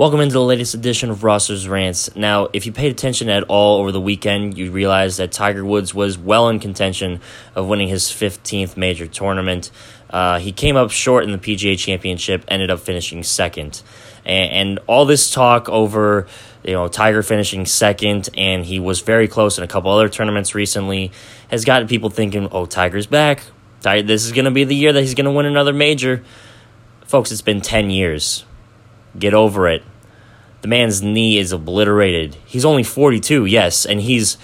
Welcome into the latest edition of Rosters Rants. Now, if you paid attention at all over the weekend, you realize that Tiger Woods was well in contention of winning his 15th major tournament. Uh, he came up short in the PGA Championship, ended up finishing second. And, and all this talk over, you know, Tiger finishing second, and he was very close in a couple other tournaments recently, has gotten people thinking, oh, Tiger's back. This is going to be the year that he's going to win another major. Folks, it's been 10 years. Get over it. The man's knee is obliterated. He's only 42, yes, and he's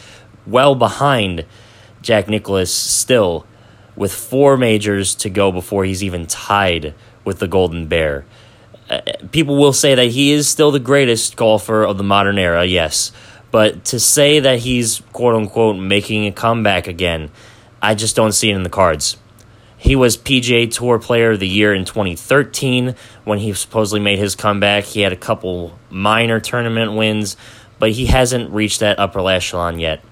well behind Jack Nicklaus still, with four majors to go before he's even tied with the Golden Bear. Uh, people will say that he is still the greatest golfer of the modern era, yes, but to say that he's quote unquote making a comeback again, I just don't see it in the cards. He was PGA Tour Player of the Year in 2013 when he supposedly made his comeback. He had a couple minor tournament wins, but he hasn't reached that upper echelon yet.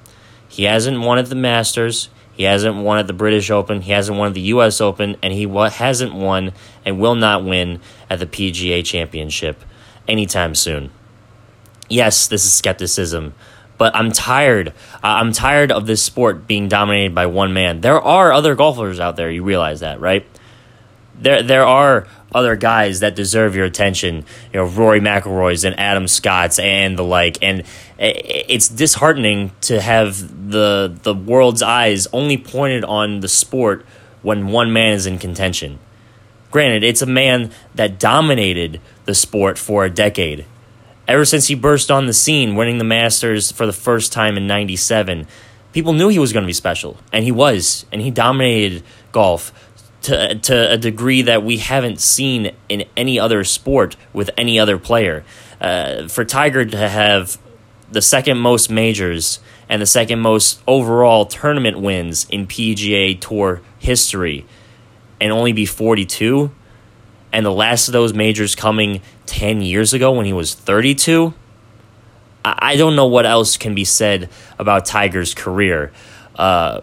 He hasn't won at the Masters. He hasn't won at the British Open. He hasn't won at the U.S. Open, and he hasn't won and will not win at the PGA Championship anytime soon. Yes, this is skepticism, but I'm tired. I'm tired of this sport being dominated by one man. There are other golfers out there. You realize that, right? There, there are other guys that deserve your attention. You know, Rory McIlroy's and Adam Scott's and the like. And it's disheartening to have the the world's eyes only pointed on the sport when one man is in contention. Granted, it's a man that dominated the sport for a decade Ever since he burst on the scene, winning the Masters for the first time in 97, people knew he was going to be special. And he was. And he dominated golf to, to a degree that we haven't seen in any other sport with any other player. Uh, for Tiger to have the second most majors and the second most overall tournament wins in PGA Tour history and only be 42 and the last of those majors coming 10 years ago when he was 32, I don't know what else can be said about Tiger's career, uh,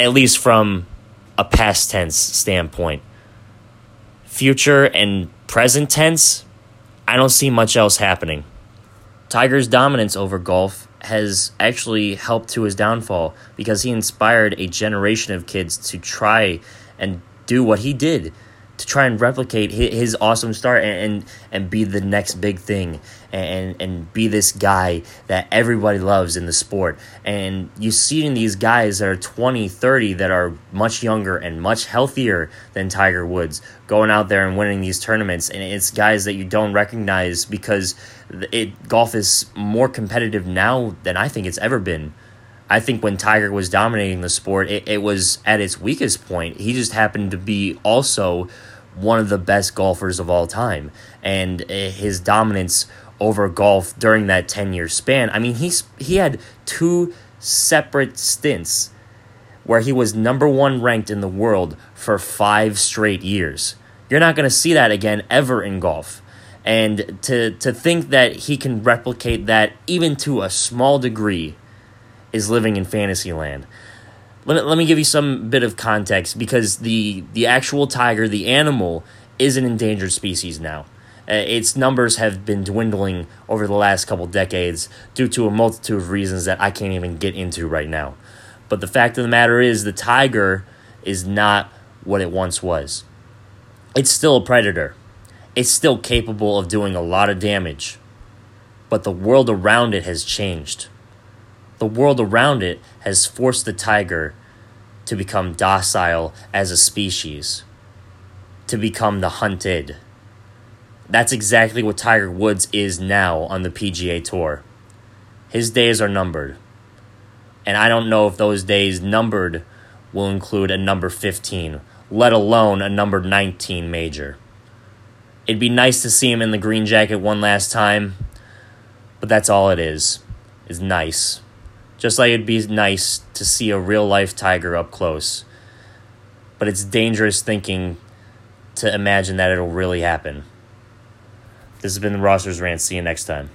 at least from a past tense standpoint. Future and present tense, I don't see much else happening. Tiger's dominance over golf has actually helped to his downfall because he inspired a generation of kids to try and do what he did to try and replicate his, awesome start and, and, and be the next big thing and, and be this guy that everybody loves in the sport. And you see in these guys that are 20, 30 that are much younger and much healthier than Tiger Woods going out there and winning these tournaments. And it's guys that you don't recognize because it golf is more competitive now than I think it's ever been. I think when Tiger was dominating the sport, it, it was at its weakest point. He just happened to be also one of the best golfers of all time. And eh, his dominance over golf during that 10 year span, I mean, he's, he had two separate stints where he was number one ranked in the world for five straight years. You're not going to see that again ever in golf. And to, to think that he can replicate that even to a small degree is living in fantasy land. Let let me give you some bit of context because the, the actual tiger, the animal, is an endangered species now. Uh, its numbers have been dwindling over the last couple decades due to a multitude of reasons that I can't even get into right now. But the fact of the matter is, the tiger is not what it once was. It's still a predator, it's still capable of doing a lot of damage, but the world around it has changed the world around it has forced the tiger to become docile as a species, to become the hunted. That's exactly what Tiger Woods is now on the PGA Tour. His days are numbered. And I don't know if those days numbered will include a number 15, let alone a number 19 major. It'd be nice to see him in the green jacket one last time, but that's all it is. Is nice. Just like it'd be nice to see a real life tiger up close. But it's dangerous thinking to imagine that it'll really happen. This has been the Rosters Rant. See you next time.